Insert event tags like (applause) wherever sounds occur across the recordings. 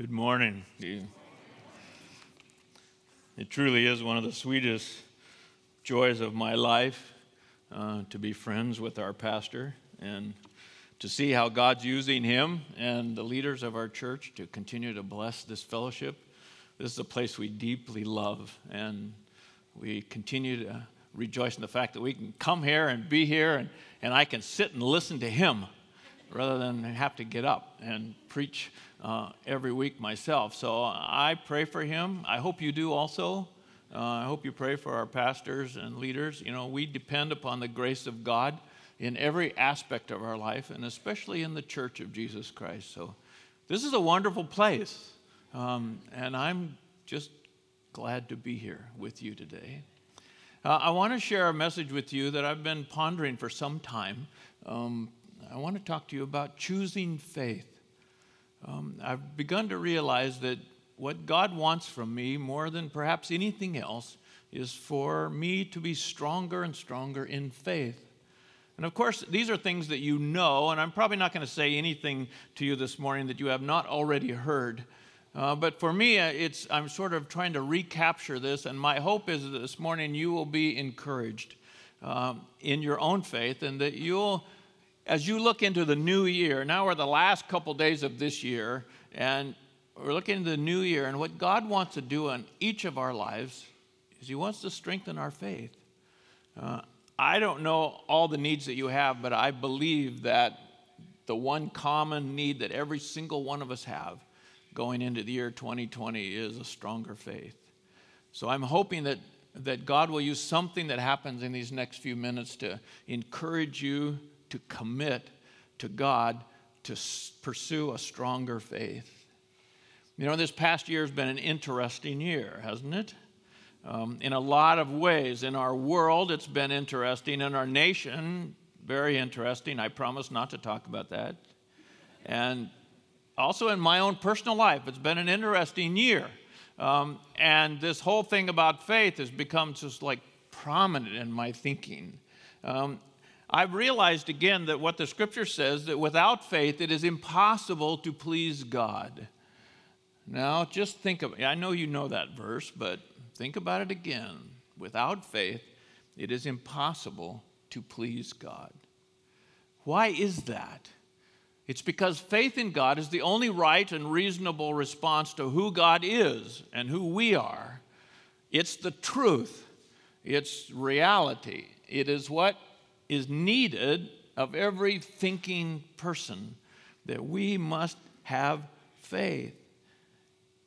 Good morning. It truly is one of the sweetest joys of my life uh, to be friends with our pastor and to see how God's using him and the leaders of our church to continue to bless this fellowship. This is a place we deeply love, and we continue to rejoice in the fact that we can come here and be here, and, and I can sit and listen to him rather than have to get up and preach uh, every week myself. So I pray for him. I hope you do also. Uh, I hope you pray for our pastors and leaders. You know, we depend upon the grace of God in every aspect of our life, and especially in the church of Jesus Christ. So this is a wonderful place, um, and I'm just glad to be here with you today. Uh, I want to share a message with you that I've been pondering for some time. Um, I want to talk to you about choosing faith. Um, I've begun to realize that what God wants from me more than perhaps anything else is for me to be stronger and stronger in faith. And of course, these are things that you know, and I'm probably not going to say anything to you this morning that you have not already heard. Uh, but for me, uh, it's, I'm sort of trying to recapture this, and my hope is that this morning you will be encouraged um, in your own faith and that you'll as you look into the new year, now we're the last couple days of this year, and we're looking into the new year, and what God wants to do in each of our lives is He wants to strengthen our faith. Uh, I don't know all the needs that you have, but I believe that the one common need that every single one of us have going into the year 2020 is a stronger faith. So I'm hoping that, that God will use something that happens in these next few minutes to encourage you to commit to God to pursue a stronger faith. You know, this past year has been an interesting year, hasn't it? Um, in a lot of ways. In our world, it's been interesting. In our nation, very interesting. I promise not to talk about that. And also in my own personal life, it's been an interesting year. Um, and this whole thing about faith has become just like prominent in my thinking. Um, I've realized again that what the scripture says that without faith it is impossible to please God. Now, just think of it. I know you know that verse, but think about it again. Without faith, it is impossible to please God. Why is that? It's because faith in God is the only right and reasonable response to who God is and who we are. It's the truth, it's reality. It is what is needed of every thinking person that we must have faith.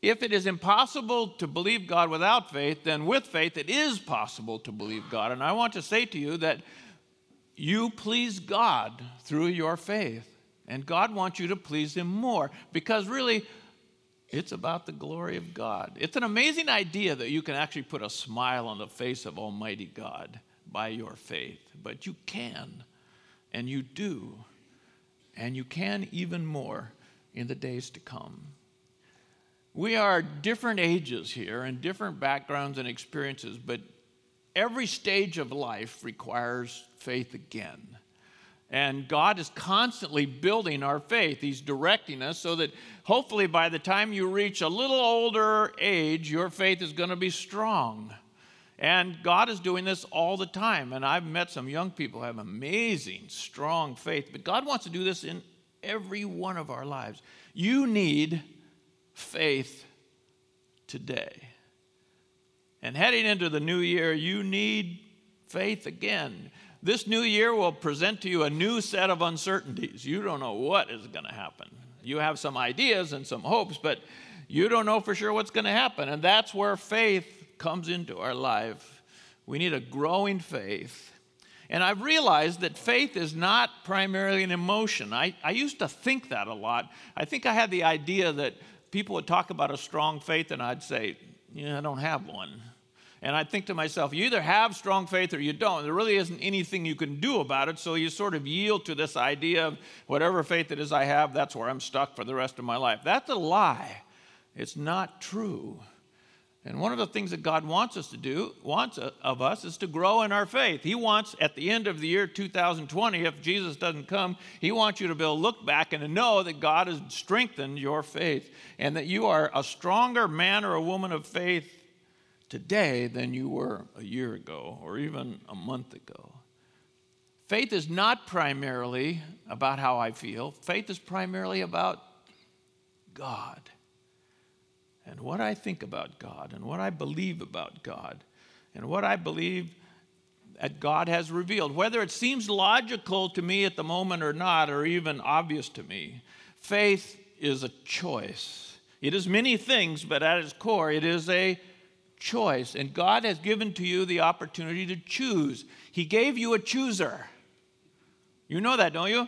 If it is impossible to believe God without faith, then with faith it is possible to believe God. And I want to say to you that you please God through your faith. And God wants you to please Him more because really, it's about the glory of God. It's an amazing idea that you can actually put a smile on the face of Almighty God by your faith, but you can, and you do, and you can even more in the days to come. We are different ages here and different backgrounds and experiences, but every stage of life requires faith again. And God is constantly building our faith. He's directing us so that hopefully by the time you reach a little older age, your faith is going to be strong. And God is doing this all the time. And I've met some young people who have amazing, strong faith. But God wants to do this in every one of our lives. You need faith today. And heading into the new year, you need faith again. This new year will present to you a new set of uncertainties. You don't know what is going to happen. You have some ideas and some hopes, but you don't know for sure what's going to happen. And that's where faith comes into our life, we need a growing faith. And I've realized that faith is not primarily an emotion. I, I used to think that a lot. I think I had the idea that people would talk about a strong faith, and I'd say, Yeah, I don't have one. And I'd think to myself, you either have strong faith or you don't. There really isn't anything you can do about it. So you sort of yield to this idea of whatever faith it is I have, that's where I'm stuck for the rest of my life. That's a lie. It's not true. And one of the things that God wants us to do, wants of us, is to grow in our faith. He wants, at the end of the year 2020, if Jesus doesn't come, He wants you to be able to look back and to know that God has strengthened your faith and that you are a stronger man or a woman of faith today than you were a year ago or even a month ago. Faith is not primarily about how I feel, faith is primarily about God and what I think about God and what I believe about God and what I believe that God has revealed. Whether it seems logical to me at the moment or not, or even obvious to me, faith is a choice. It is many things, but at its core, it is a choice. And God has given to you the opportunity to choose. He gave you a chooser. You know that, don't you?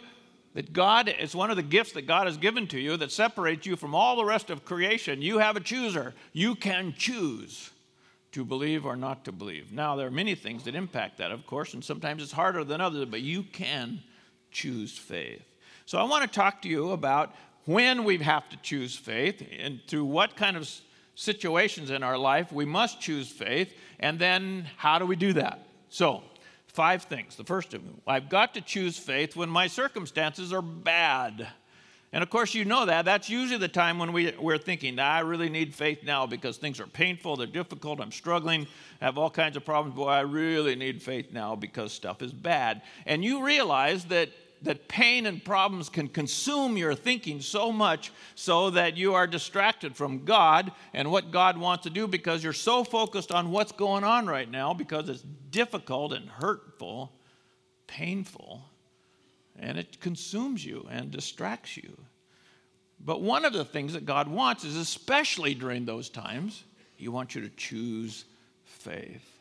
That God is one of the gifts that God has given to you that separates you from all the rest of creation. You have a chooser. You can choose to believe or not to believe. Now, there are many things that impact that, of course, and sometimes it's harder than others, but you can choose faith. So, I want to talk to you about when we have to choose faith and through what kind of situations in our life we must choose faith, and then how do we do that? So, five things. The first of them, I've got to choose faith when my circumstances are bad. And of course, you know that. That's usually the time when we, we're thinking, I really need faith now because things are painful, they're difficult, I'm struggling, I have all kinds of problems. Boy, I really need faith now because stuff is bad. And you realize that that pain and problems can consume your thinking so much so that you are distracted from God and what God wants to do because you're so focused on what's going on right now because it's difficult and hurtful, painful, and it consumes you and distracts you. But one of the things that God wants is, especially during those times, He wants you to choose faith.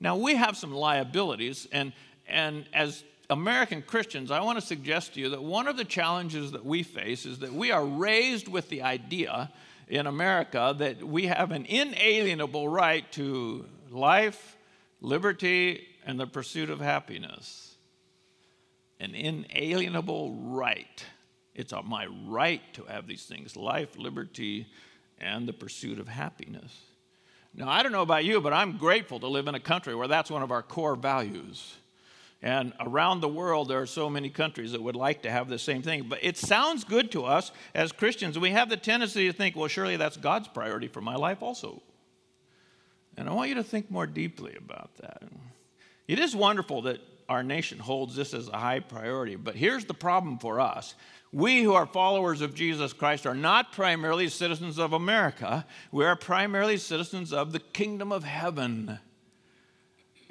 Now, we have some liabilities, and, and as American Christians, I want to suggest to you that one of the challenges that we face is that we are raised with the idea in America that we have an inalienable right to life, liberty, and the pursuit of happiness. An inalienable right. It's my right to have these things life, liberty, and the pursuit of happiness. Now, I don't know about you, but I'm grateful to live in a country where that's one of our core values. And around the world, there are so many countries that would like to have the same thing. But it sounds good to us as Christians. We have the tendency to think, well, surely that's God's priority for my life also. And I want you to think more deeply about that. It is wonderful that our nation holds this as a high priority, but here's the problem for us. We who are followers of Jesus Christ are not primarily citizens of America, we are primarily citizens of the kingdom of heaven.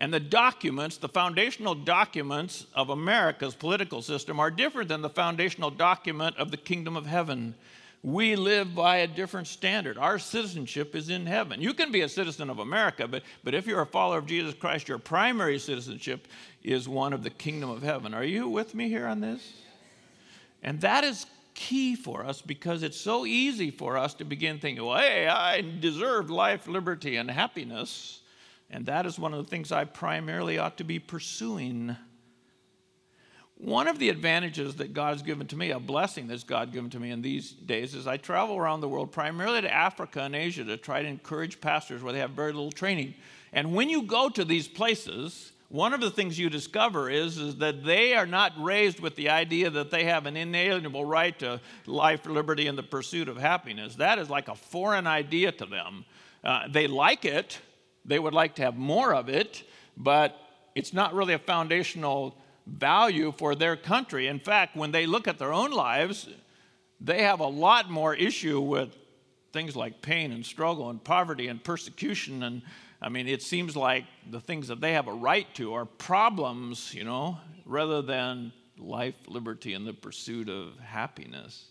And the documents, the foundational documents of America's political system, are different than the foundational document of the kingdom of heaven. We live by a different standard. Our citizenship is in heaven. You can be a citizen of America, but, but if you're a follower of Jesus Christ, your primary citizenship is one of the kingdom of heaven. Are you with me here on this? And that is key for us because it's so easy for us to begin thinking, well, hey, I deserve life, liberty, and happiness. And that is one of the things I primarily ought to be pursuing. One of the advantages that God has given to me, a blessing that's God has given to me in these days, is I travel around the world, primarily to Africa and Asia, to try to encourage pastors where they have very little training. And when you go to these places, one of the things you discover is, is that they are not raised with the idea that they have an inalienable right to life, liberty, and the pursuit of happiness. That is like a foreign idea to them. Uh, they like it, they would like to have more of it, but it's not really a foundational value for their country. In fact, when they look at their own lives, they have a lot more issue with things like pain and struggle and poverty and persecution. And I mean, it seems like the things that they have a right to are problems, you know, rather than life, liberty, and the pursuit of happiness.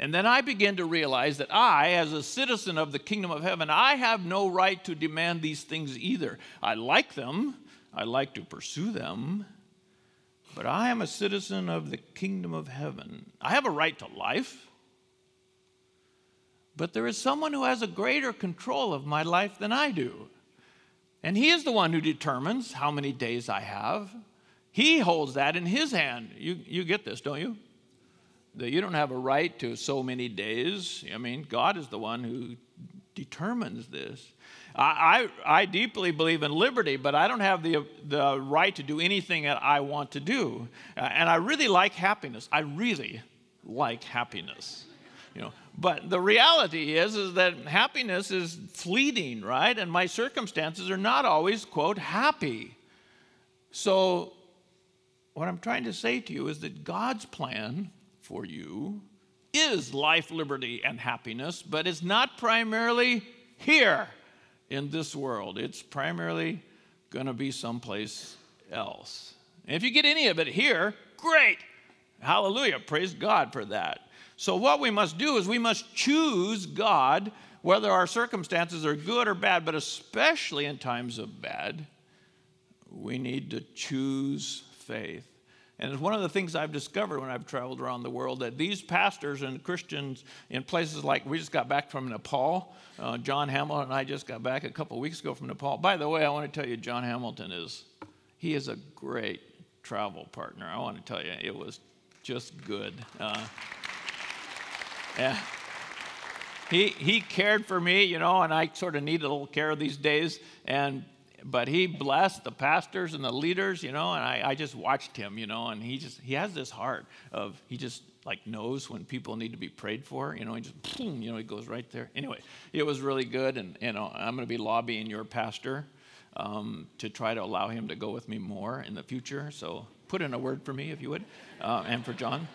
And then I began to realize that I, as a citizen of the kingdom of heaven, I have no right to demand these things either. I like them, I like to pursue them, but I am a citizen of the kingdom of heaven. I have a right to life, but there is someone who has a greater control of my life than I do. And he is the one who determines how many days I have. He holds that in his hand. You, you get this, don't you? That you don't have a right to so many days. I mean, God is the one who determines this. I, I, I, deeply believe in liberty, but I don't have the, the right to do anything that I want to do. Uh, and I really like happiness. I really like happiness. You know, but the reality is, is that happiness is fleeting, right? And my circumstances are not always, quote, happy. So, what I'm trying to say to you is that God's plan for you is life, liberty, and happiness, but it's not primarily here in this world. It's primarily going to be someplace else. And if you get any of it here, great. Hallelujah. Praise God for that. So, what we must do is we must choose God, whether our circumstances are good or bad, but especially in times of bad, we need to choose faith. And it's one of the things I've discovered when I've traveled around the world that these pastors and Christians in places like we just got back from Nepal. Uh, John Hamilton and I just got back a couple weeks ago from Nepal. By the way, I want to tell you, John Hamilton is he is a great travel partner. I want to tell you, it was just good. Uh, yeah. He, he cared for me, you know, and I sort of need a little care these days. And but he blessed the pastors and the leaders, you know, and I, I just watched him, you know, and he just he has this heart of he just like knows when people need to be prayed for, you know, he just boom, you know, he goes right there. Anyway, it was really good, and you know, I'm going to be lobbying your pastor um, to try to allow him to go with me more in the future. So put in a word for me if you would, uh, and for John.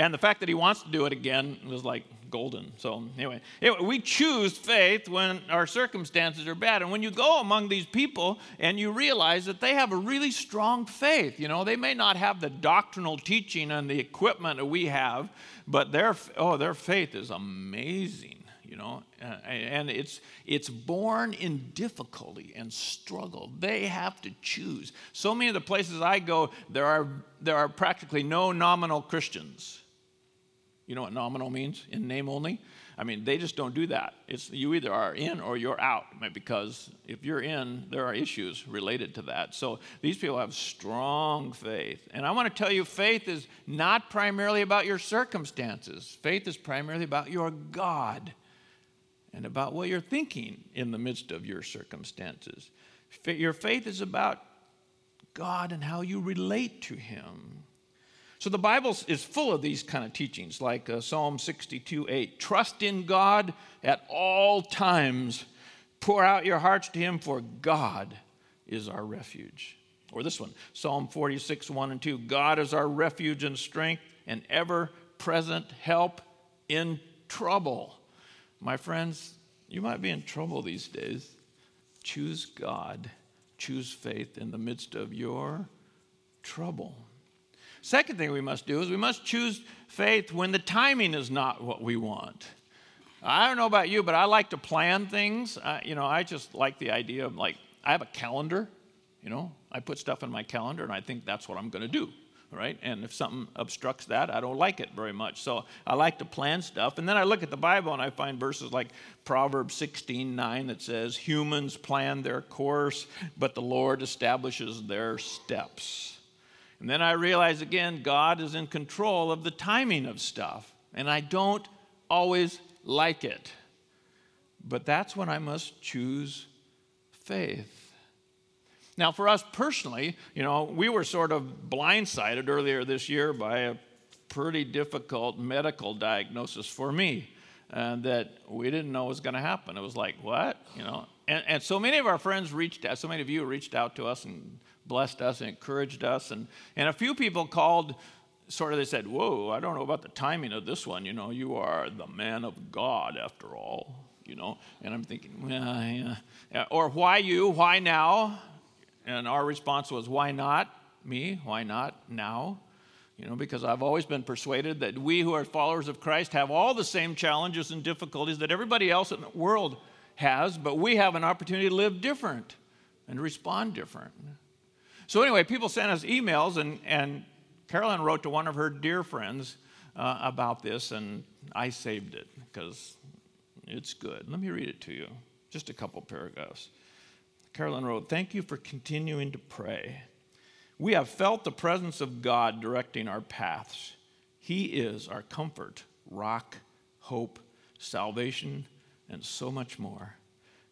And the fact that he wants to do it again was like golden. So, anyway, we choose faith when our circumstances are bad. And when you go among these people and you realize that they have a really strong faith, you know, they may not have the doctrinal teaching and the equipment that we have, but their, oh, their faith is amazing you know. Uh, and it's it's born in difficulty and struggle. They have to choose. So many of the places i go there are there are practically no nominal christians you know what nominal means? In name only? I mean they just don't do that. It's you either are in or you're out because if you're in there are issues related to that. So these people have strong faith. And i want to tell you faith is not primarily about your circumstances. Faith is primarily about your god and about what you're thinking in the midst of your circumstances. Your faith is about God and how you relate to Him. So the Bible is full of these kind of teachings, like uh, Psalm 62 8. Trust in God at all times. Pour out your hearts to Him, for God is our refuge. Or this one, Psalm 46 1 and 2. God is our refuge and strength and ever present help in trouble. My friends, you might be in trouble these days. Choose God, choose faith in the midst of your trouble. Second thing we must do is we must choose faith when the timing is not what we want. I don't know about you, but I like to plan things. You know, I just like the idea of like, I have a calendar, you know, I put stuff in my calendar and I think that's what I'm going to do right? And if something obstructs that, I don't like it very much. So I like to plan stuff. And then I look at the Bible and I find verses like Proverbs 16 9 that says, Humans plan their course, but the Lord establishes their steps. And then I realize again, God is in control of the timing of stuff. And I don't always like it. But that's when I must choose faith. Now, for us personally, you know, we were sort of blindsided earlier this year by a pretty difficult medical diagnosis for me uh, that we didn't know was going to happen. It was like, what? You know, and, and so many of our friends reached out, so many of you reached out to us and blessed us and encouraged us. And, and a few people called, sort of, they said, whoa, I don't know about the timing of this one. You know, you are the man of God after all, you know. And I'm thinking, well, yeah. Or why you? Why now? And our response was, why not me? Why not now? You know, because I've always been persuaded that we who are followers of Christ have all the same challenges and difficulties that everybody else in the world has, but we have an opportunity to live different and respond different. So, anyway, people sent us emails, and, and Carolyn wrote to one of her dear friends uh, about this, and I saved it because it's good. Let me read it to you, just a couple paragraphs. Carolyn wrote, Thank you for continuing to pray. We have felt the presence of God directing our paths. He is our comfort, rock, hope, salvation, and so much more.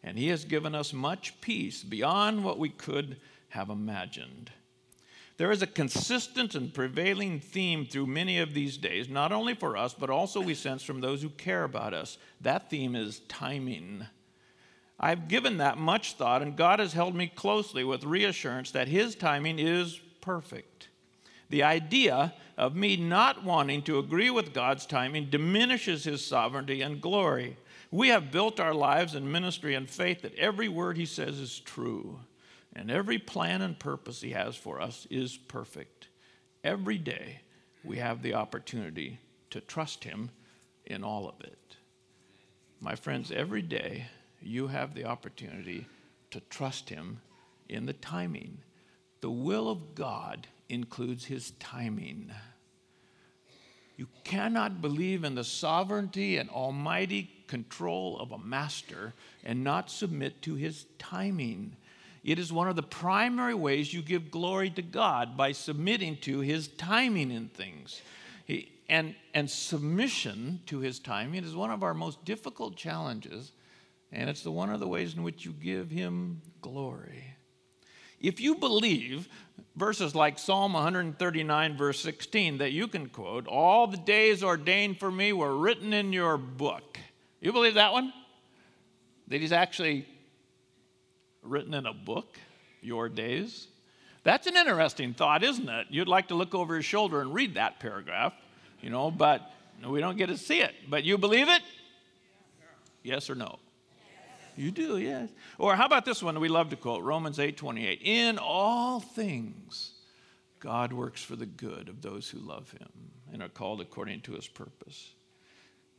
And He has given us much peace beyond what we could have imagined. There is a consistent and prevailing theme through many of these days, not only for us, but also we sense from those who care about us. That theme is timing. I've given that much thought, and God has held me closely with reassurance that His timing is perfect. The idea of me not wanting to agree with God's timing diminishes His sovereignty and glory. We have built our lives and ministry and faith that every word He says is true. And every plan and purpose He has for us is perfect. Every day, we have the opportunity to trust Him in all of it. My friends, every day you have the opportunity to trust Him in the timing. The will of God includes His timing. You cannot believe in the sovereignty and almighty control of a master and not submit to His timing. It is one of the primary ways you give glory to God by submitting to His timing in things. He, and, and submission to His timing is one of our most difficult challenges, and it's the one of the ways in which you give Him glory. If you believe verses like Psalm 139, verse 16, that you can quote, all the days ordained for me were written in your book. You believe that one? That He's actually written in a book, Your Days? That's an interesting thought, isn't it? You'd like to look over his shoulder and read that paragraph, you know, but we don't get to see it. But you believe it? Yes or no? You do, yes. Or how about this one we love to quote, Romans 8 28. In all things, God works for the good of those who love him and are called according to his purpose.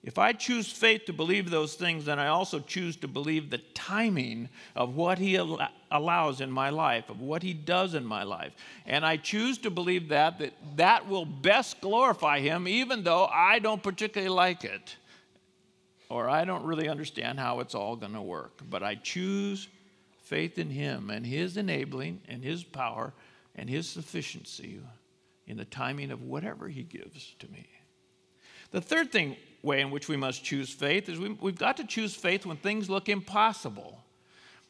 If I choose faith to believe those things, then I also choose to believe the timing of what He al- allows in my life, of what He does in my life. And I choose to believe that, that that will best glorify Him, even though I don't particularly like it or I don't really understand how it's all going to work. But I choose faith in Him and His enabling and His power and His sufficiency in the timing of whatever He gives to me. The third thing way in which we must choose faith is we, have got to choose faith when things look impossible.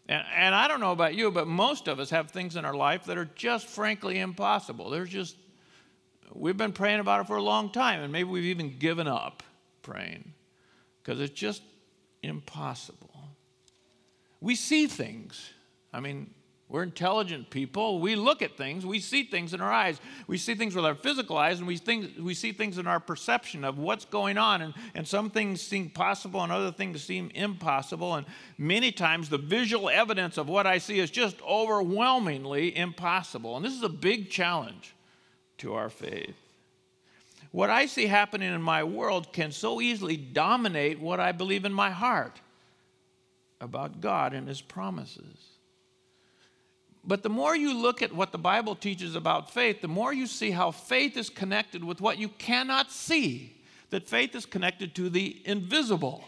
And, and I don't know about you, but most of us have things in our life that are just frankly impossible. There's just, we've been praying about it for a long time, and maybe we've even given up praying because it's just impossible. We see things. I mean, we're intelligent people. We look at things. We see things in our eyes. We see things with our physical eyes, and we, think, we see things in our perception of what's going on. And, and some things seem possible, and other things seem impossible. And many times, the visual evidence of what I see is just overwhelmingly impossible. And this is a big challenge to our faith. What I see happening in my world can so easily dominate what I believe in my heart about God and His promises. But the more you look at what the Bible teaches about faith, the more you see how faith is connected with what you cannot see. That faith is connected to the invisible.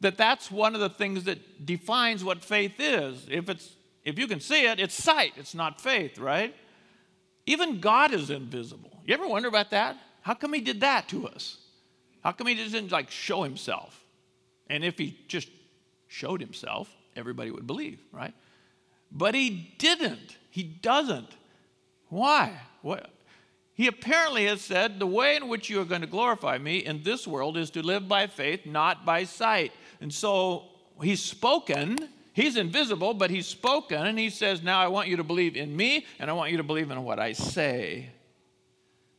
That that's one of the things that defines what faith is. If it's if you can see it, it's sight, it's not faith, right? Even God is invisible. You ever wonder about that? How come he did that to us? How come he didn't like show himself? And if he just showed himself, everybody would believe, right? But he didn't. He doesn't. Why? What? He apparently has said, The way in which you are going to glorify me in this world is to live by faith, not by sight. And so he's spoken. He's invisible, but he's spoken, and he says, Now I want you to believe in me, and I want you to believe in what I say.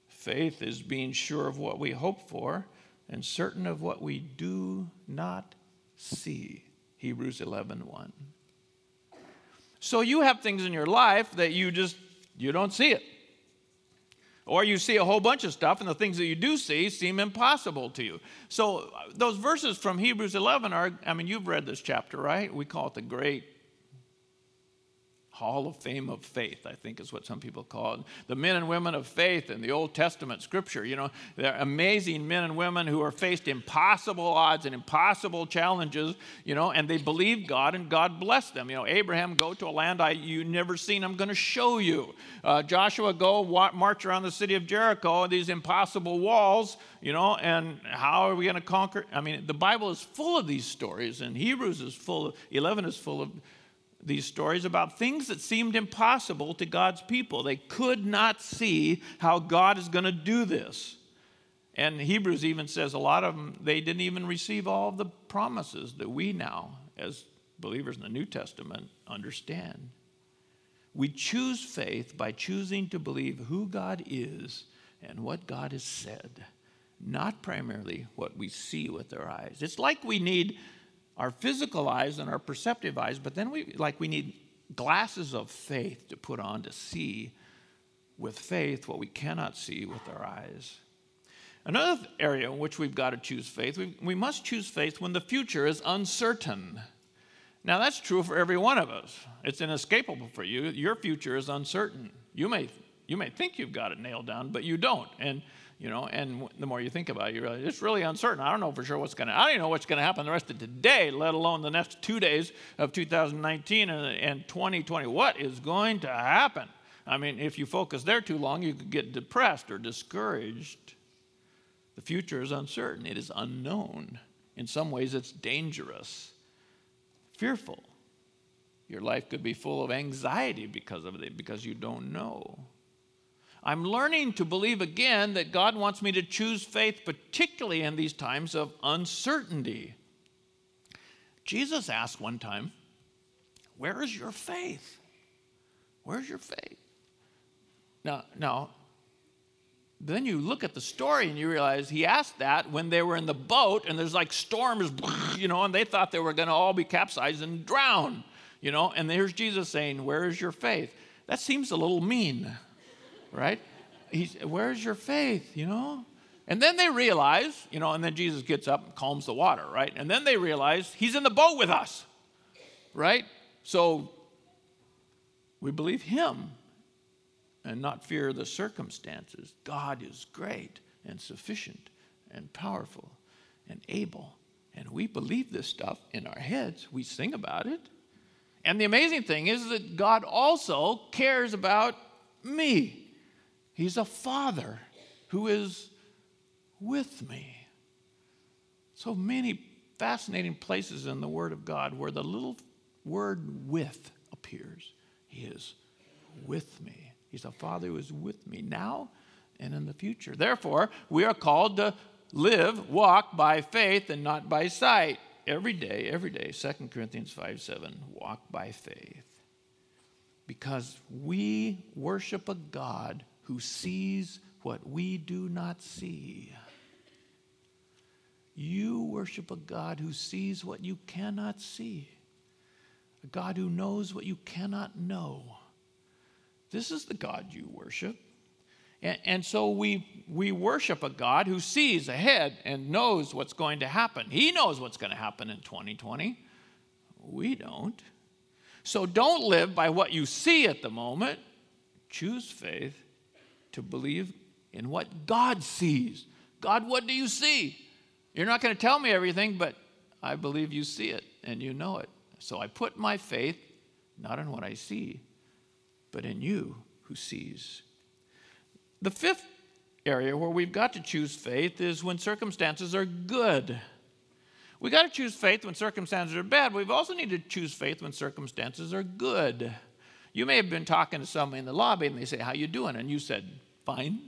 Faith is being sure of what we hope for and certain of what we do not see. Hebrews 11 1. So you have things in your life that you just you don't see it. Or you see a whole bunch of stuff and the things that you do see seem impossible to you. So those verses from Hebrews 11 are I mean you've read this chapter, right? We call it the great Hall of Fame of Faith, I think is what some people call it. The men and women of faith in the Old Testament scripture, you know, they're amazing men and women who are faced impossible odds and impossible challenges, you know, and they believed God and God blessed them. You know, Abraham, go to a land I you never seen, I'm going to show you. Uh, Joshua, go march around the city of Jericho, these impossible walls, you know, and how are we going to conquer? I mean, the Bible is full of these stories, and Hebrews is full of, 11 is full of these stories about things that seemed impossible to God's people. They could not see how God is going to do this. And Hebrews even says a lot of them, they didn't even receive all the promises that we now, as believers in the New Testament, understand. We choose faith by choosing to believe who God is and what God has said, not primarily what we see with our eyes. It's like we need our physical eyes and our perceptive eyes, but then we like we need glasses of faith to put on to see with faith what we cannot see with our eyes. Another area in which we've got to choose faith, we, we must choose faith when the future is uncertain. Now, that's true for every one of us. It's inescapable for you. Your future is uncertain. You may, you may think you've got it nailed down, but you don't. And you know and the more you think about it you realize it's really uncertain. I don't know for sure what's going to i don't even know what's going to happen the rest of today let alone the next two days of 2019 and, and 2020 what is going to happen? I mean if you focus there too long you could get depressed or discouraged. The future is uncertain. It is unknown. In some ways it's dangerous. Fearful. Your life could be full of anxiety because of it because you don't know I'm learning to believe again that God wants me to choose faith, particularly in these times of uncertainty. Jesus asked one time, Where is your faith? Where's your faith? Now, now, then you look at the story and you realize he asked that when they were in the boat and there's like storms, (laughs) you know, and they thought they were going to all be capsized and drown, you know, and there's Jesus saying, Where is your faith? That seems a little mean right? He's, where's your faith, you know? And then they realize, you know, and then Jesus gets up and calms the water, right? And then they realize he's in the boat with us, right? So we believe him and not fear the circumstances. God is great and sufficient and powerful and able. And we believe this stuff in our heads. We sing about it. And the amazing thing is that God also cares about me. He's a father who is with me. So many fascinating places in the Word of God where the little word with appears. He is with me. He's a father who is with me now and in the future. Therefore, we are called to live, walk by faith and not by sight. Every day, every day. 2 Corinthians 5 7. Walk by faith. Because we worship a God who sees what we do not see. You worship a God who sees what you cannot see, a God who knows what you cannot know. This is the God you worship. And, and, so we, we worship a God who sees ahead and knows what's going to happen. He knows what's going to happen in 2020. We don't. So don't live by what you see at the moment. Choose faith to believe in what God sees. God, what do you see? You're not going to tell me everything, but I believe you see it and you know it. So I put my faith not in what I see, but in you who sees. The fifth area where we've got to choose faith is when circumstances are good. We got to choose faith when circumstances are bad. We've also need to choose faith when circumstances are good. You may have been talking to someone in the lobby and they say, "How you doing?" and you said, fine.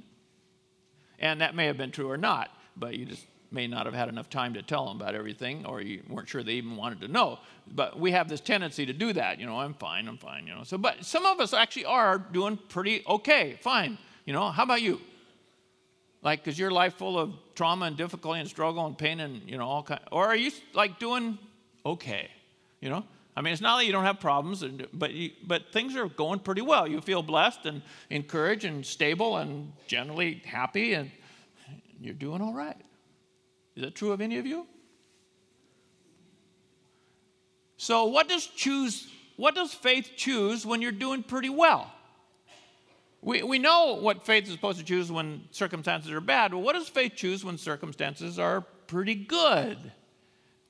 And that may have been true or not, but you just may not have had enough time to tell them about everything, or you weren't sure they even wanted to know. But we have this tendency to do that. You know, I'm fine, I'm fine, you know. So, but some of us actually are doing pretty okay, fine. You know, how about you? Like, is your life full of trauma and difficulty and struggle and pain and, you know, all kind, or are you like doing okay? You know? I mean, it's not that you don't have problems, but, you, but things are going pretty well. You feel blessed and encouraged and stable and generally happy, and you're doing all right. Is that true of any of you? So, what does choose what does faith choose when you're doing pretty well? We, we know what faith is supposed to choose when circumstances are bad. but what does faith choose when circumstances are pretty good?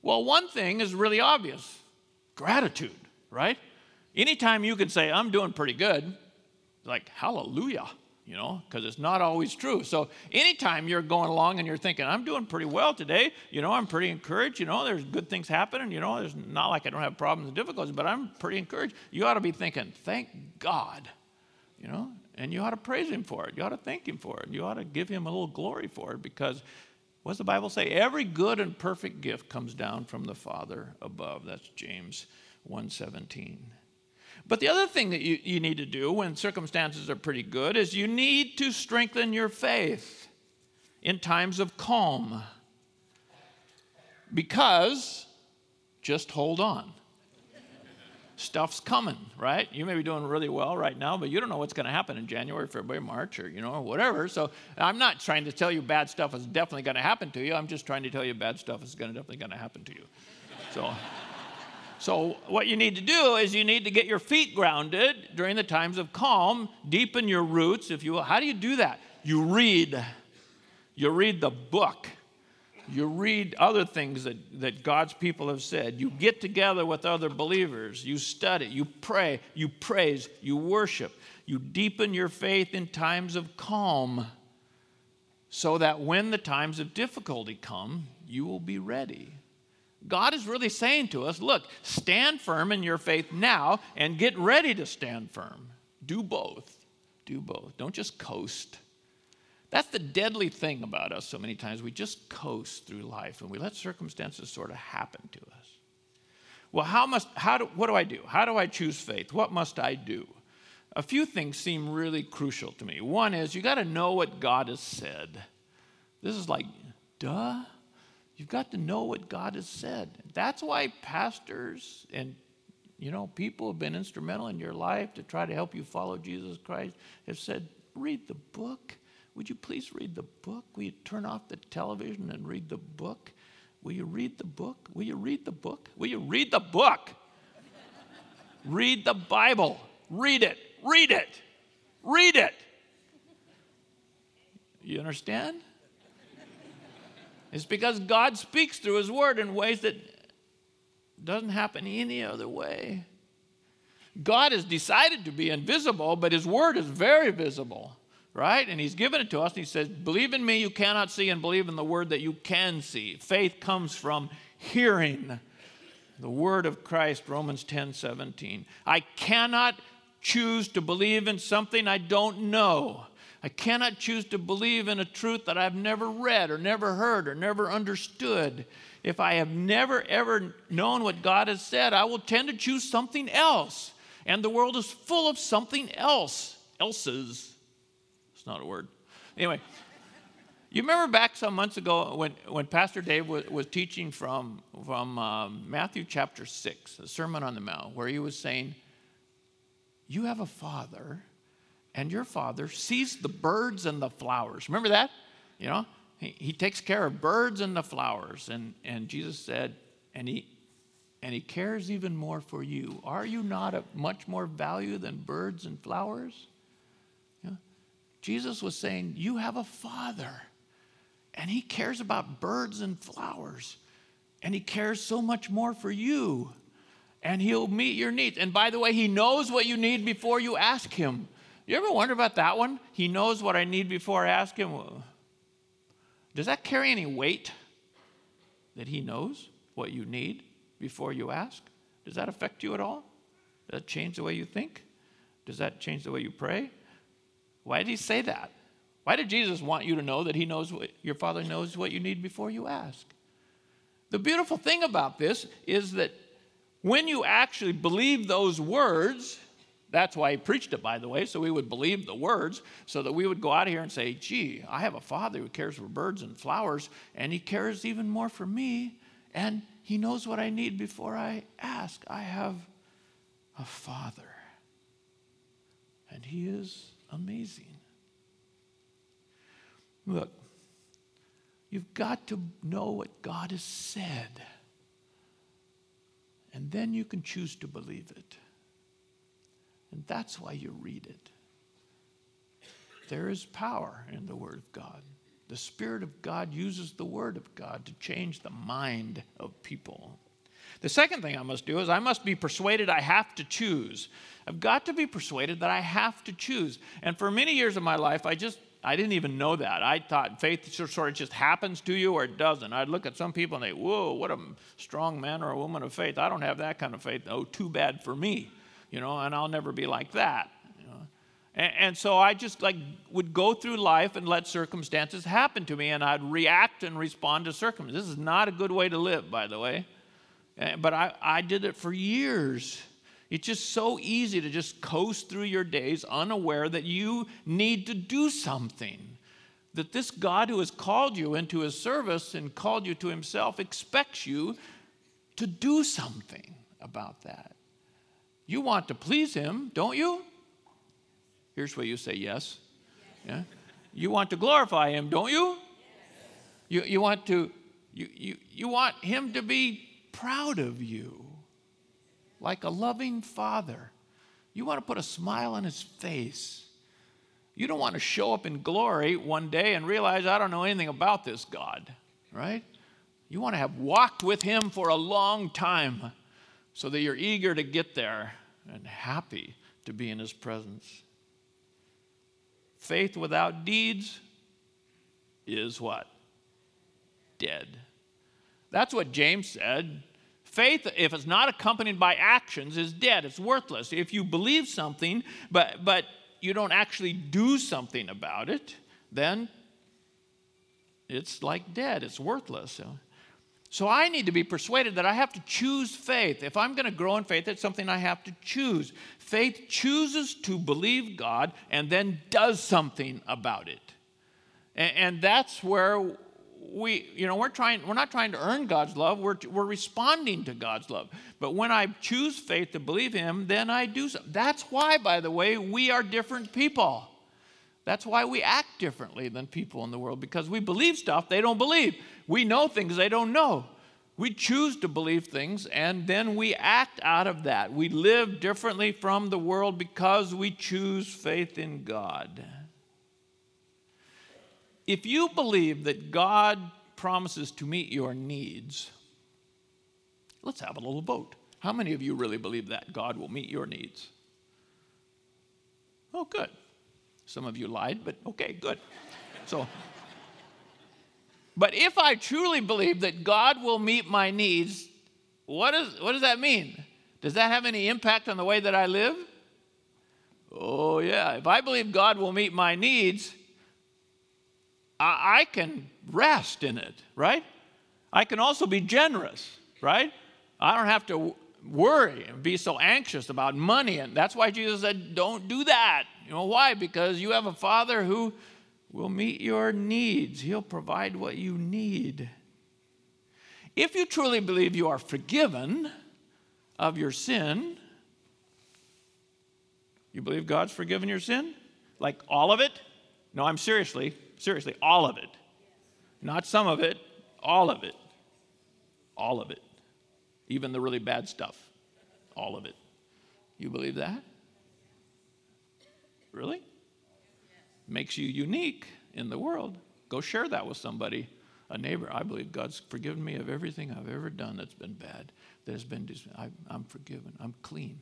Well, one thing is really obvious gratitude, right? Anytime you can say, I'm doing pretty good, like, hallelujah, you know, because it's not always true. So anytime you're going along and you're thinking, I'm doing pretty well today, you know, I'm pretty encouraged, you know, there's good things happening, you know, there's not like I don't have problems and difficulties, but I'm pretty encouraged. You ought to be thinking, thank God, you know, and you ought to praise Him for it. You ought to thank Him for it. You ought to give Him a little glory for it because what does the Bible say? Every good and perfect gift comes down from the Father above. That's James 1:17. But the other thing that you, you need to do when circumstances are pretty good is you need to strengthen your faith in times of calm. Because just hold on stuff's coming, right? You may be doing really well right now, but you don't know what's going to happen in January, February, March, or you know, whatever. So I'm not trying to tell you bad stuff is definitely going to happen to you. I'm just trying to tell you bad stuff is going to definitely going to happen to you. So. So, what you need to do is you need to get your feet grounded during the times of calm, deepen your roots, if you will. How do you do that? You read. You read the book you read other things that, that God's people have said. You get together with other believers. You study. You pray. You praise. You worship. You deepen your faith in times of calm so that when the times of difficulty come, you will be ready. God is really saying to us look, stand firm in your faith now and get ready to stand firm. Do both. Do both. Don't just coast. That's the deadly thing about us so many times. We just coast through life and we let circumstances sort of happen to us. Well, how must, how do, what do I do? How do I choose faith? What must I do? A few things seem really crucial to me. One is you got to know what God has said. This is like, duh. You've got to know what God has said. That's why pastors and you know people have been instrumental in your life to try to help you follow Jesus Christ have said, read the book would you please read the book? Will you turn off the television and read the book? Will you read the book? Will you read the book? Will you read the book? read the Bible. Read it. Read it. Read it. You understand? It's because God speaks through His Word in ways that doesn't happen any other way. God has decided to be invisible, but His Word is very visible right? And he's given it to us. And he says, Believe in me, you cannot see, and believe in the word that you can see. Faith comes from hearing the word of Christ, Romans 10 17. I cannot choose to believe in something I don't know. I cannot choose to believe in a truth that I've never read or never heard or never understood. If I have never ever known what God has said, I will tend to choose something else. And the world is full of something else, else's. Not a word. Anyway, you remember back some months ago when, when Pastor Dave was, was teaching from, from um, Matthew chapter 6, the Sermon on the Mount, where he was saying, You have a father, and your father sees the birds and the flowers. Remember that? You know, he, he takes care of birds and the flowers. And, and Jesus said, and he, and he cares even more for you. Are you not of much more value than birds and flowers? Jesus was saying, You have a father, and he cares about birds and flowers, and he cares so much more for you, and he'll meet your needs. And by the way, he knows what you need before you ask him. You ever wonder about that one? He knows what I need before I ask him. Does that carry any weight that he knows what you need before you ask? Does that affect you at all? Does that change the way you think? Does that change the way you pray? Why did he say that? Why did Jesus want you to know that he knows what your father knows what you need before you ask? The beautiful thing about this is that when you actually believe those words, that's why he preached it, by the way, so we would believe the words, so that we would go out of here and say, gee, I have a father who cares for birds and flowers, and he cares even more for me, and he knows what I need before I ask. I have a father, and he is amazing. Look, you've got to know what God has said. And then you can choose to believe it. And that's why you read it. There is power in the Word of God. The Spirit of God uses the Word of God to change the mind of people. The second thing I must do is I must be persuaded I have to choose. I've got to be persuaded that I have to choose. And for many years of my life, I just I didn't even know that. I thought faith sort of just happens to you or it doesn't. I'd look at some people and they, whoa, what a strong man or a woman of faith. I don't have that kind of faith. Oh, too bad for me, you know, and I'll never be like that. You know? and, and so I just like would go through life and let circumstances happen to me and I'd react and respond to circumstances. This is not a good way to live, by the way. Eh, but I, I did it for years. It's just so easy to just coast through your days unaware that you need to do something. That this God who has called you into his service and called you to himself expects you to do something about that. You want to please him, don't you? Here's where you say yes. Yeah? You want to glorify him, don't you? You, you want to you, you, you want him to be proud of you like a loving father. You want to put a smile on his face. You don't want to show up in glory one day and realize, I don't know anything about this God, right? You want to have walked with him for a long time so that you're eager to get there and happy to be in his presence. Faith without deeds is what? Dead. That's what James said. Faith, if it's not accompanied by actions, is dead. It's worthless. If you believe something, but, but you don't actually do something about it, then it's like dead. It's worthless. So I need to be persuaded that I have to choose faith. If I'm going to grow in faith, it's something I have to choose. Faith chooses to believe God and then does something about it. And, and that's where we, you know, we're trying, we're not trying to earn God's love, we're, we're responding to God's love. But when I choose faith to believe Him, then I do so. That's why, by the way, we are different people. That's why we act differently than people in the world, because we believe stuff they don't believe. We know things they don't know. We choose to believe things and then we act out of that. We live differently from the world because we choose faith in God. If you believe that God promises to meet your needs, let's have a little vote. How many of you really believe that God will meet your needs? Oh, good. Some of you lied, but okay, good. So, but if I truly believe that God will meet my needs, what, is, what does that mean? Does that have any impact on the way that I live? Oh, yeah. If I believe God will meet my needs, I, I can rest in it, right? I can also be generous, right? I don't have to worry and be so anxious about money. And that's why Jesus said, don't do that. You know why? Because you have a father who will meet your needs, he'll provide what you need. If you truly believe you are forgiven of your sin, you believe God's forgiven your sin? Like all of it? No, I'm seriously, seriously, all of it. Not some of it, all of it. All of it. Even the really bad stuff. All of it. You believe that? Really? Makes you unique in the world. Go share that with somebody, a neighbor. I believe God's forgiven me of everything I've ever done that's been bad, that has been, I'm forgiven, I'm clean.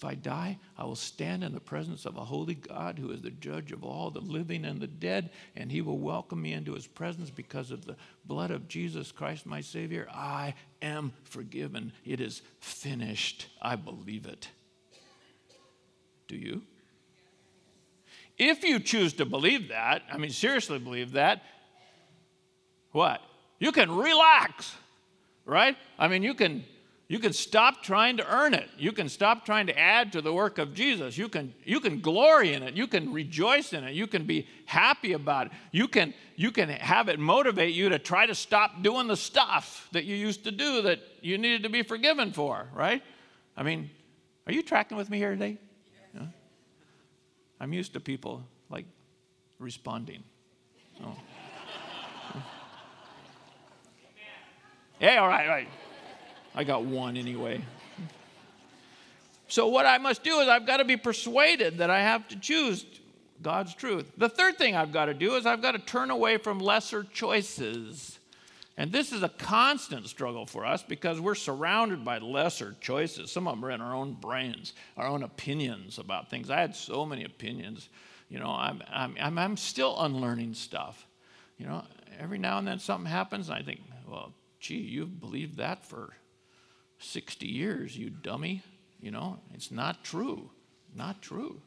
If I die, I will stand in the presence of a holy God who is the judge of all the living and the dead, and he will welcome me into his presence because of the blood of Jesus Christ, my Savior. I am forgiven. It is finished. I believe it. Do you? If you choose to believe that, I mean, seriously believe that, what? You can relax, right? I mean, you can you can stop trying to earn it. You can stop trying to add to the work of Jesus. You can, you can glory in it. You can rejoice in it. You can be happy about it. You can, you can have it motivate you to try to stop doing the stuff that you used to do that you needed to be forgiven for, right? I mean, are you tracking with me here today? Yeah. I'm used to people like responding. Oh. (laughs) Yeah, all right, all right. I got one anyway. So, what I must do is I've got to be persuaded that I have to choose God's truth. The third thing I've got to do is I've got to turn away from lesser choices. And this is a constant struggle for us because we're surrounded by lesser choices. Some of them are in our own brains, our own opinions about things. I had so many opinions. You know, I'm, I'm, I'm still unlearning stuff. You know, every now and then something happens, and I think, well, gee, you've believed that for 60 years, you dummy. You know, it's not true. Not true.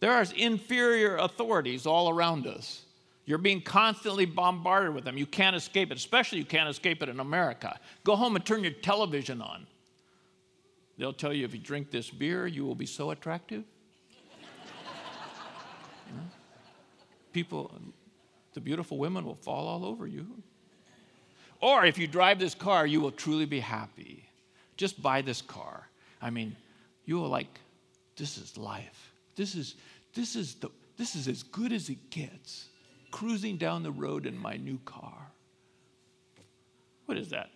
There are inferior authorities all around us. You're being constantly bombarded with them. You can't escape it, especially you can't escape it in America. Go home and turn your television on. They'll tell you if you drink this beer, you will be so attractive. (laughs) you know? People, the beautiful women will fall all over you. Or if you drive this car, you will truly be happy. Just buy this car. I mean, you will like, this is life. This is this is, the, this is as good as it gets, cruising down the road in my new car. What is that?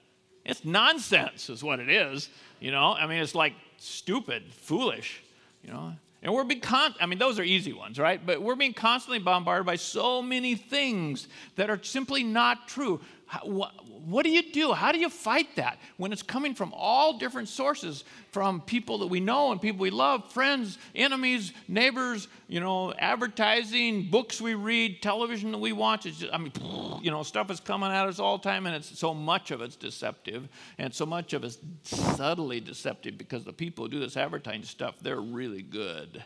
It's nonsense, is what it is. You know, I mean, it's like stupid, foolish, you know. And we're being con- I mean, those are easy ones, right? But we're being constantly bombarded by so many things that are simply not true. What, what do you do? How do you fight that when it's coming from all different sources, from people that we know and people we love, friends, enemies, neighbors, you know, advertising, books we read, television that we watch? Just, I mean, (sniffs) you know, stuff is coming at us all the time, and it's so much of it's deceptive, and so much of it's subtly deceptive because the people who do this advertising stuff, they're really good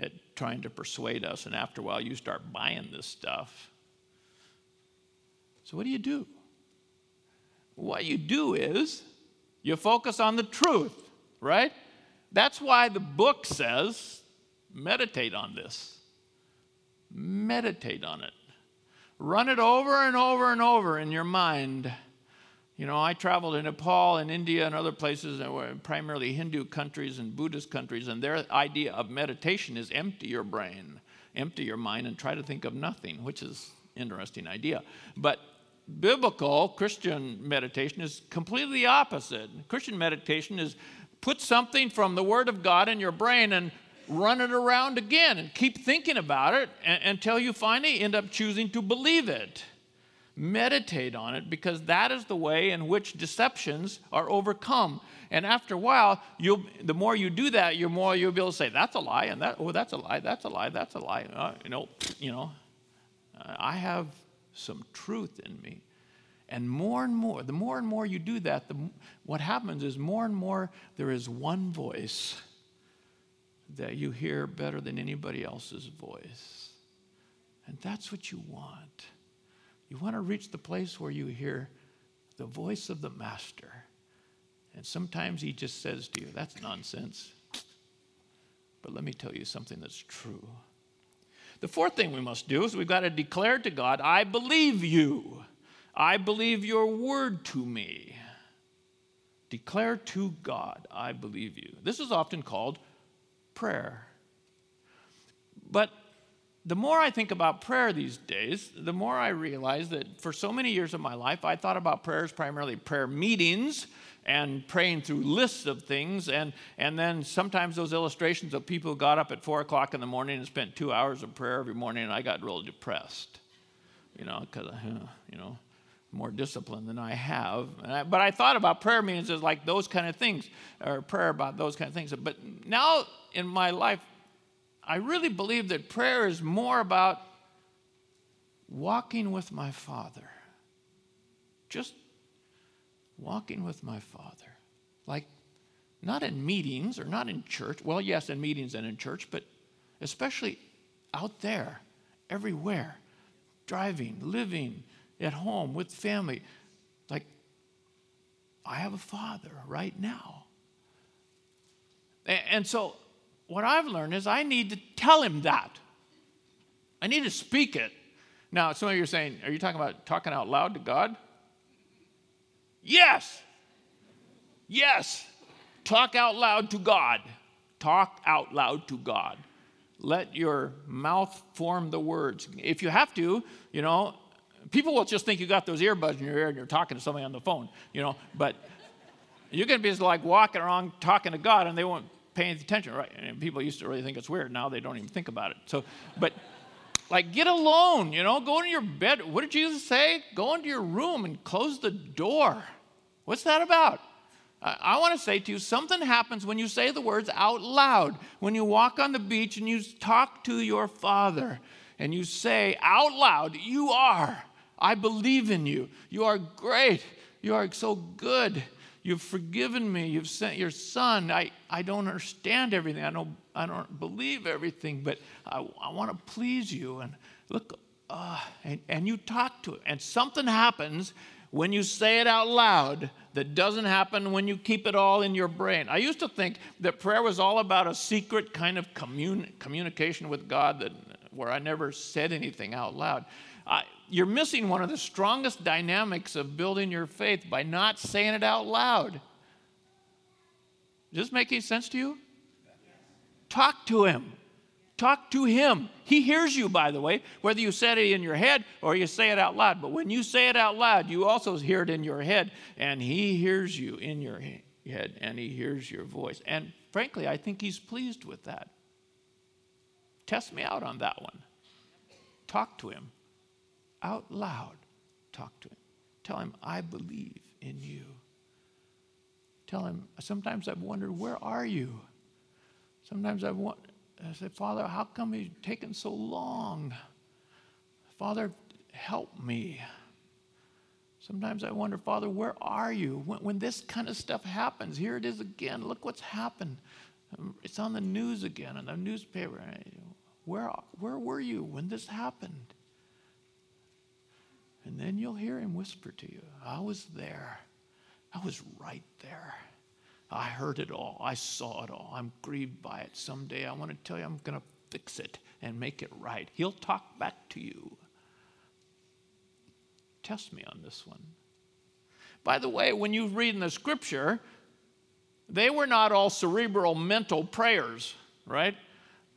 at trying to persuade us, and after a while, you start buying this stuff. So, what do you do? What you do is you focus on the truth, right? That's why the book says meditate on this. Meditate on it. Run it over and over and over in your mind. You know, I traveled in Nepal and India and other places, that were primarily Hindu countries and Buddhist countries, and their idea of meditation is empty your brain, empty your mind, and try to think of nothing, which is interesting idea. But biblical Christian meditation is completely the opposite. Christian meditation is put something from the Word of God in your brain and run it around again and keep thinking about it until you finally end up choosing to believe it. Meditate on it because that is the way in which deceptions are overcome. And after a while, you'll, the more you do that, the more you'll be able to say, "That's a lie," and that, "Oh, that's a lie," "That's a lie," "That's a lie." Uh, you know, you know. I have some truth in me. And more and more, the more and more you do that, the, what happens is more and more there is one voice that you hear better than anybody else's voice. And that's what you want. You want to reach the place where you hear the voice of the master. And sometimes he just says to you, That's nonsense. But let me tell you something that's true. The fourth thing we must do is we've got to declare to God, I believe you. I believe your word to me. Declare to God, I believe you. This is often called prayer. But the more I think about prayer these days, the more I realize that for so many years of my life, I thought about prayers primarily prayer meetings and praying through lists of things. And, and then sometimes those illustrations of people who got up at four o'clock in the morning and spent two hours of prayer every morning, and I got real depressed, you know, because, uh, you know, more discipline than I have. I, but I thought about prayer meetings as like those kind of things, or prayer about those kind of things. But now in my life, I really believe that prayer is more about walking with my Father. Just walking with my Father. Like, not in meetings or not in church. Well, yes, in meetings and in church, but especially out there, everywhere, driving, living, at home with family. Like, I have a father right now. And so, what I've learned is I need to tell him that. I need to speak it. Now, some of you are saying, Are you talking about talking out loud to God? Yes. Yes. Talk out loud to God. Talk out loud to God. Let your mouth form the words. If you have to, you know, people will just think you got those earbuds in your ear and you're talking to somebody on the phone, you know, but You can be just like walking around talking to God and they won't pay any attention, right? And people used to really think it's weird. Now they don't even think about it. So, but like get alone, you know, go into your bed. What did Jesus say? Go into your room and close the door. What's that about? I want to say to you something happens when you say the words out loud. When you walk on the beach and you talk to your father and you say out loud, You are. I believe in you. You are great. You are so good. You've forgiven me. You've sent your son. I, I don't understand everything. I don't, I don't believe everything, but I, I want to please you. And look, uh, and, and you talk to it. And something happens when you say it out loud that doesn't happen when you keep it all in your brain. I used to think that prayer was all about a secret kind of commun- communication with God that, where I never said anything out loud. you're missing one of the strongest dynamics of building your faith by not saying it out loud. Does this make any sense to you? Talk to Him. Talk to him. He hears you, by the way, whether you said it in your head or you say it out loud. But when you say it out loud, you also hear it in your head, and he hears you in your head, and he hears your voice. And frankly, I think he's pleased with that. Test me out on that one. Talk to him out loud. Talk to him. Tell him, I believe in you. Tell him, sometimes I've wondered, where are you? Sometimes I've wondered, I said, Father, how come he's taken so long? Father, help me. Sometimes I wonder, Father, where are you? When, when, this kind of stuff happens, here it is again. Look what's happened. Um, it's on the news again, on the newspaper. Where, where were you when this happened? And then you'll hear him whisper to you, I was there. I was right there. I heard it all. I saw it all. I'm grieved by it. Someday I want to tell you I'm going to fix it and make it right. He'll talk back to you. Test me on this one. By the way, when you read in the scripture, they were not all cerebral mental prayers, right?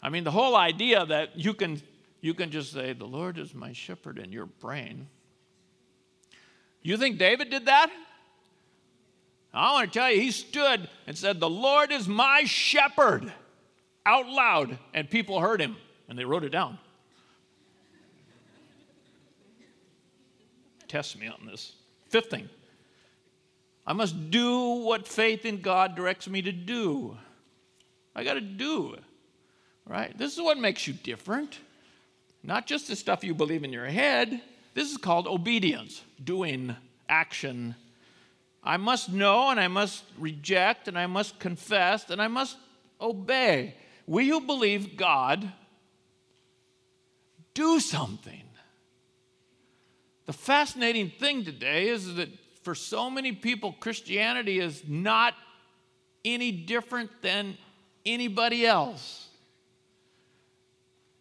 I mean, the whole idea that you can, you can just say, The Lord is my shepherd in your brain. You think David did that? I want to tell you, he stood and said, The Lord is my shepherd out loud, and people heard him, and they wrote it down. Test me on this. Fifth thing I must do what faith in God directs me to do. I got to do, right? This is what makes you different. Not just the stuff you believe in your head. This is called obedience, doing, action, I must know and I must reject and I must confess and I must obey. Will you believe God? Do something. The fascinating thing today is that for so many people, Christianity is not any different than anybody else.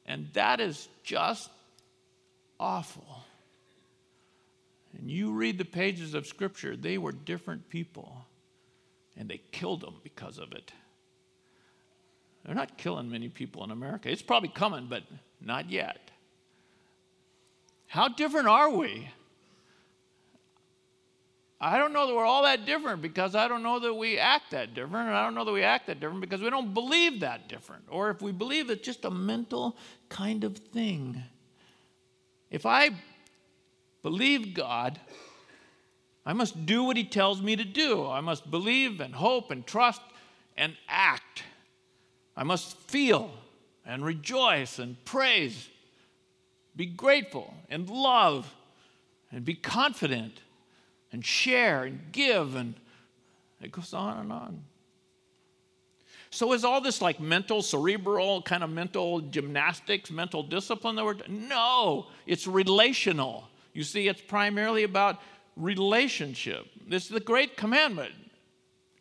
And that is just awful and you read the pages of Scripture, they were different people, and they killed them because of it. They're not killing many people in America. It's probably coming, but not yet. How different are we? I don't know that we're all that different because I don't know that we act that different. And I don't know that we act that different because we don't believe that different. Or if we believe it's just a mental kind of thing. If I believe God, I must do what He tells me to do. I must believe and hope and trust and act. I must feel and rejoice and praise, be grateful and love and be confident and share and give, and it goes on and on. So is all this like mental, cerebral, kind of mental gymnastics, mental discipline that we're No, it's relational. You see, it's primarily about relationship. This is the great commandment.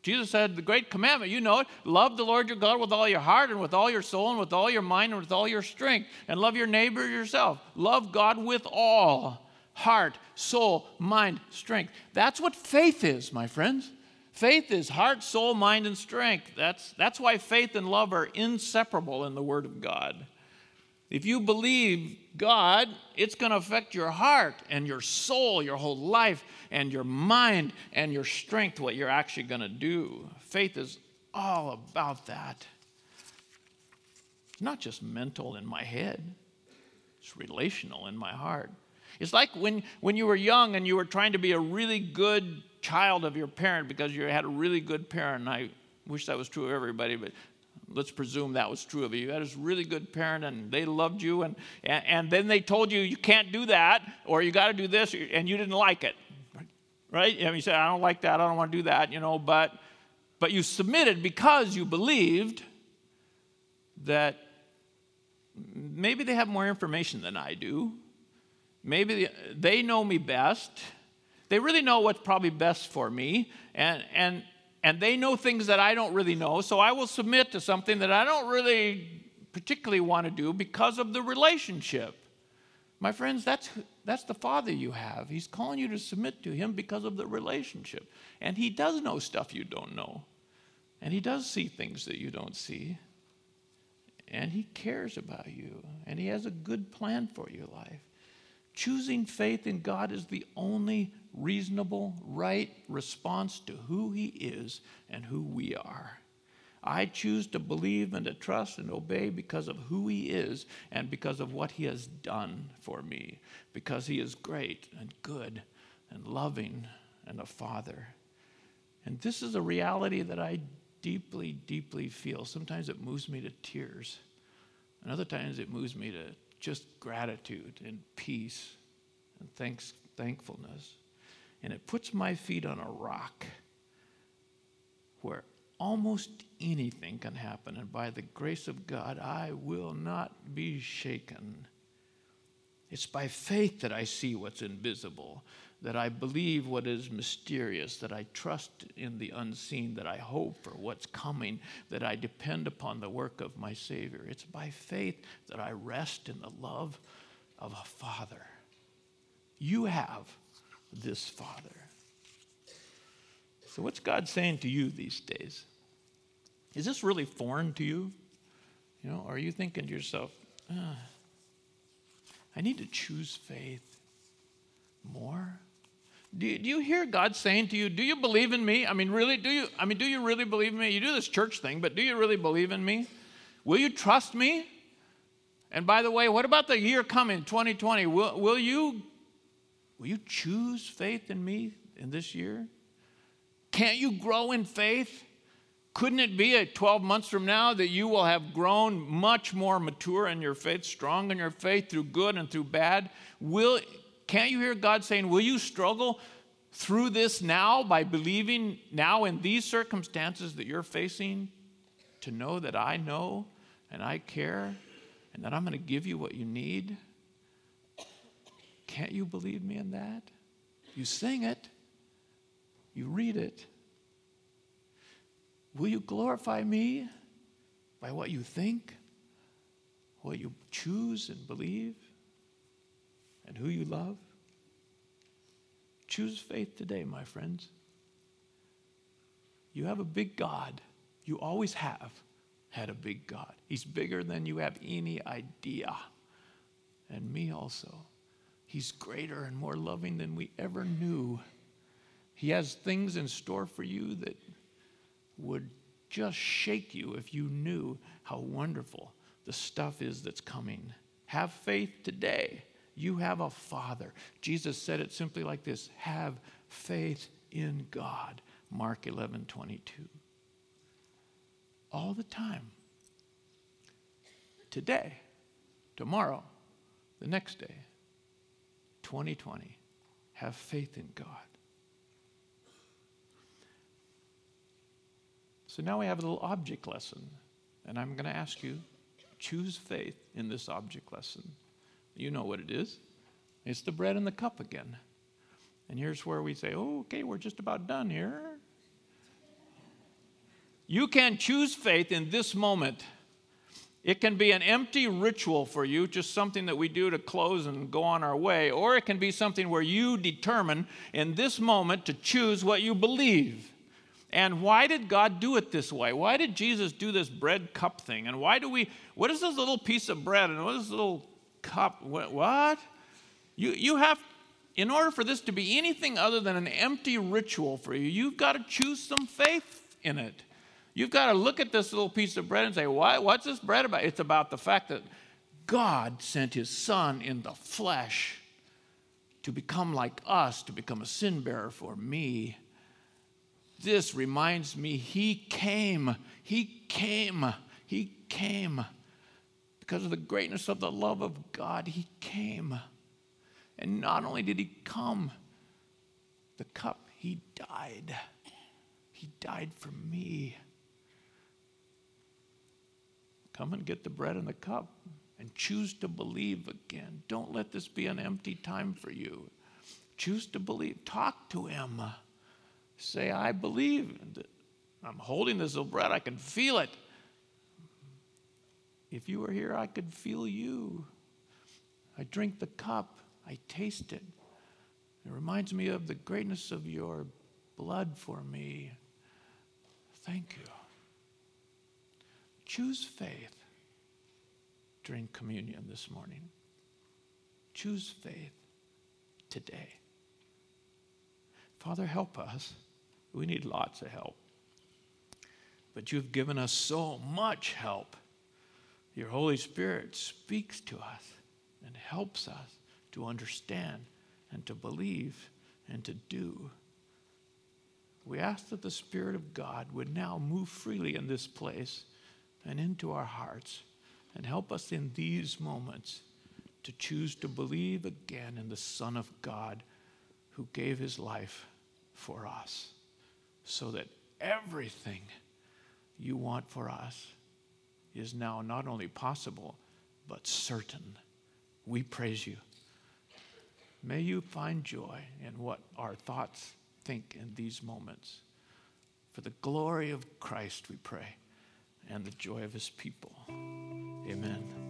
Jesus said, The great commandment, you know it love the Lord your God with all your heart and with all your soul and with all your mind and with all your strength, and love your neighbor yourself. Love God with all heart, soul, mind, strength. That's what faith is, my friends. Faith is heart, soul, mind, and strength. That's, that's why faith and love are inseparable in the Word of God. If you believe God, it's going to affect your heart and your soul, your whole life, and your mind and your strength, what you're actually going to do. Faith is all about that. It's not just mental in my head, it's relational in my heart. It's like when, when you were young and you were trying to be a really good child of your parent because you had a really good parent. And I wish that was true of everybody, but let's presume that was true of you. You had a really good parent and they loved you, and, and, and then they told you you can't do that or you got to do this, and you didn't like it. Right? And you said, I don't like that, I don't want to do that, you know, but, but you submitted because you believed that maybe they have more information than I do. Maybe they know me best. They really know what's probably best for me. And, and, and they know things that I don't really know, so I will submit to something that I don't really particularly want to do because of the relationship. My friends, that's, that's the Father you have. He's calling you to submit to Him because of the relationship. And He does know stuff you don't know, and He does see things that you don't see. And He cares about you, and He has a good plan for your life. Choosing faith in God is the only reasonable, right response to who He is and who we are. I choose to believe and to trust and obey because of who He is and because of what He has done for me, because He is great and good and loving and a Father. And this is a reality that I deeply, deeply feel. Sometimes it moves me to tears, and other times it moves me to just gratitude and peace and thanks, thankfulness. And it puts my feet on a rock where almost anything can happen. And by the grace of God, I will not be shaken. It's by faith that I see what's invisible that I believe what is mysterious, that I trust in the unseen, that I hope for what's coming, that I depend upon the work of my Savior. It's by faith that I rest in the love of a Father. You have this Father. So, what's God saying to you these days? Is this really foreign to you? You know, are you thinking to yourself, ah, I need to choose faith more? Do you, do you hear God saying to you, Do you believe in me? I mean, really? Do you? I mean, do you really believe in me? You do this church thing, but do you really believe in me? Will you trust me? And by the way, what about the year coming, 2020? Will, will, you, will you choose faith in me in this year? Can't you grow in faith? Couldn't it be at 12 months from now that you will have grown much more mature in your faith, strong in your faith through good and through bad? Will, can't you hear God saying, Will you struggle through this now by believing now in these circumstances that you're facing to know that I know and I care and that I'm going to give you what you need? Can't you believe me in that? You sing it, you read it. Will you glorify me by what you think, what you choose and believe? and who you love? Choose faith today, my friends. You have a big God. You always have had a big God. He's bigger than you have any idea. And me also. He's greater and more loving than we ever knew. He has things in store for you that would just shake you if you knew how wonderful the stuff is that's coming. Have faith today. You have a father. Jesus said it simply like this have faith in God. Mark 11 22. All the time. Today, tomorrow, the next day, 2020. Have faith in God. So now we have a little object lesson, and I'm going to ask you choose faith in this object lesson. You know what it is. It's the bread and the cup again. And here's where we say, oh, okay, we're just about done here. You can choose faith in this moment. It can be an empty ritual for you, just something that we do to close and go on our way, or it can be something where you determine in this moment to choose what you believe. And why did God do it this way? Why did Jesus do this bread cup thing? And why do we, what is this little piece of bread and what is this little cup? What? You, you have, in order for this to be anything other than an empty ritual for you, you've got to choose some faith in it. You've got to look at this little piece of bread and say, why, what's this bread about? It's about the fact that God sent his son in the flesh to become like us, to become a sin bearer for me. This reminds me, he came, he came, he came. Because of the greatness of the love of God, he came. And not only did he come, the cup, he died. He died for me. Come and get the bread and the cup and choose to believe again. Don't let this be an empty time for you. Choose to believe. Talk to Him. Say, I believe. I'm holding this little bread. I can feel it. If you were here, I could feel you. I drink the cup. I taste it. It reminds me of the greatness of your blood for me. Thank you. Choose faith during communion this morning. Choose faith today. Father, help us. We need lots of help. But you've given us so much help. Your Holy Spirit speaks to us and helps us to understand and to believe and to do. We ask that the Spirit of God would now move freely in this place and into our hearts and help us in these moments to choose to believe again in the Son of God who gave his life for us so that everything you want for us is now not only possible, but certain. We praise you. May you find joy in what our thoughts think in these moments. For the glory of Christ, we pray, and the joy of his people. Amen.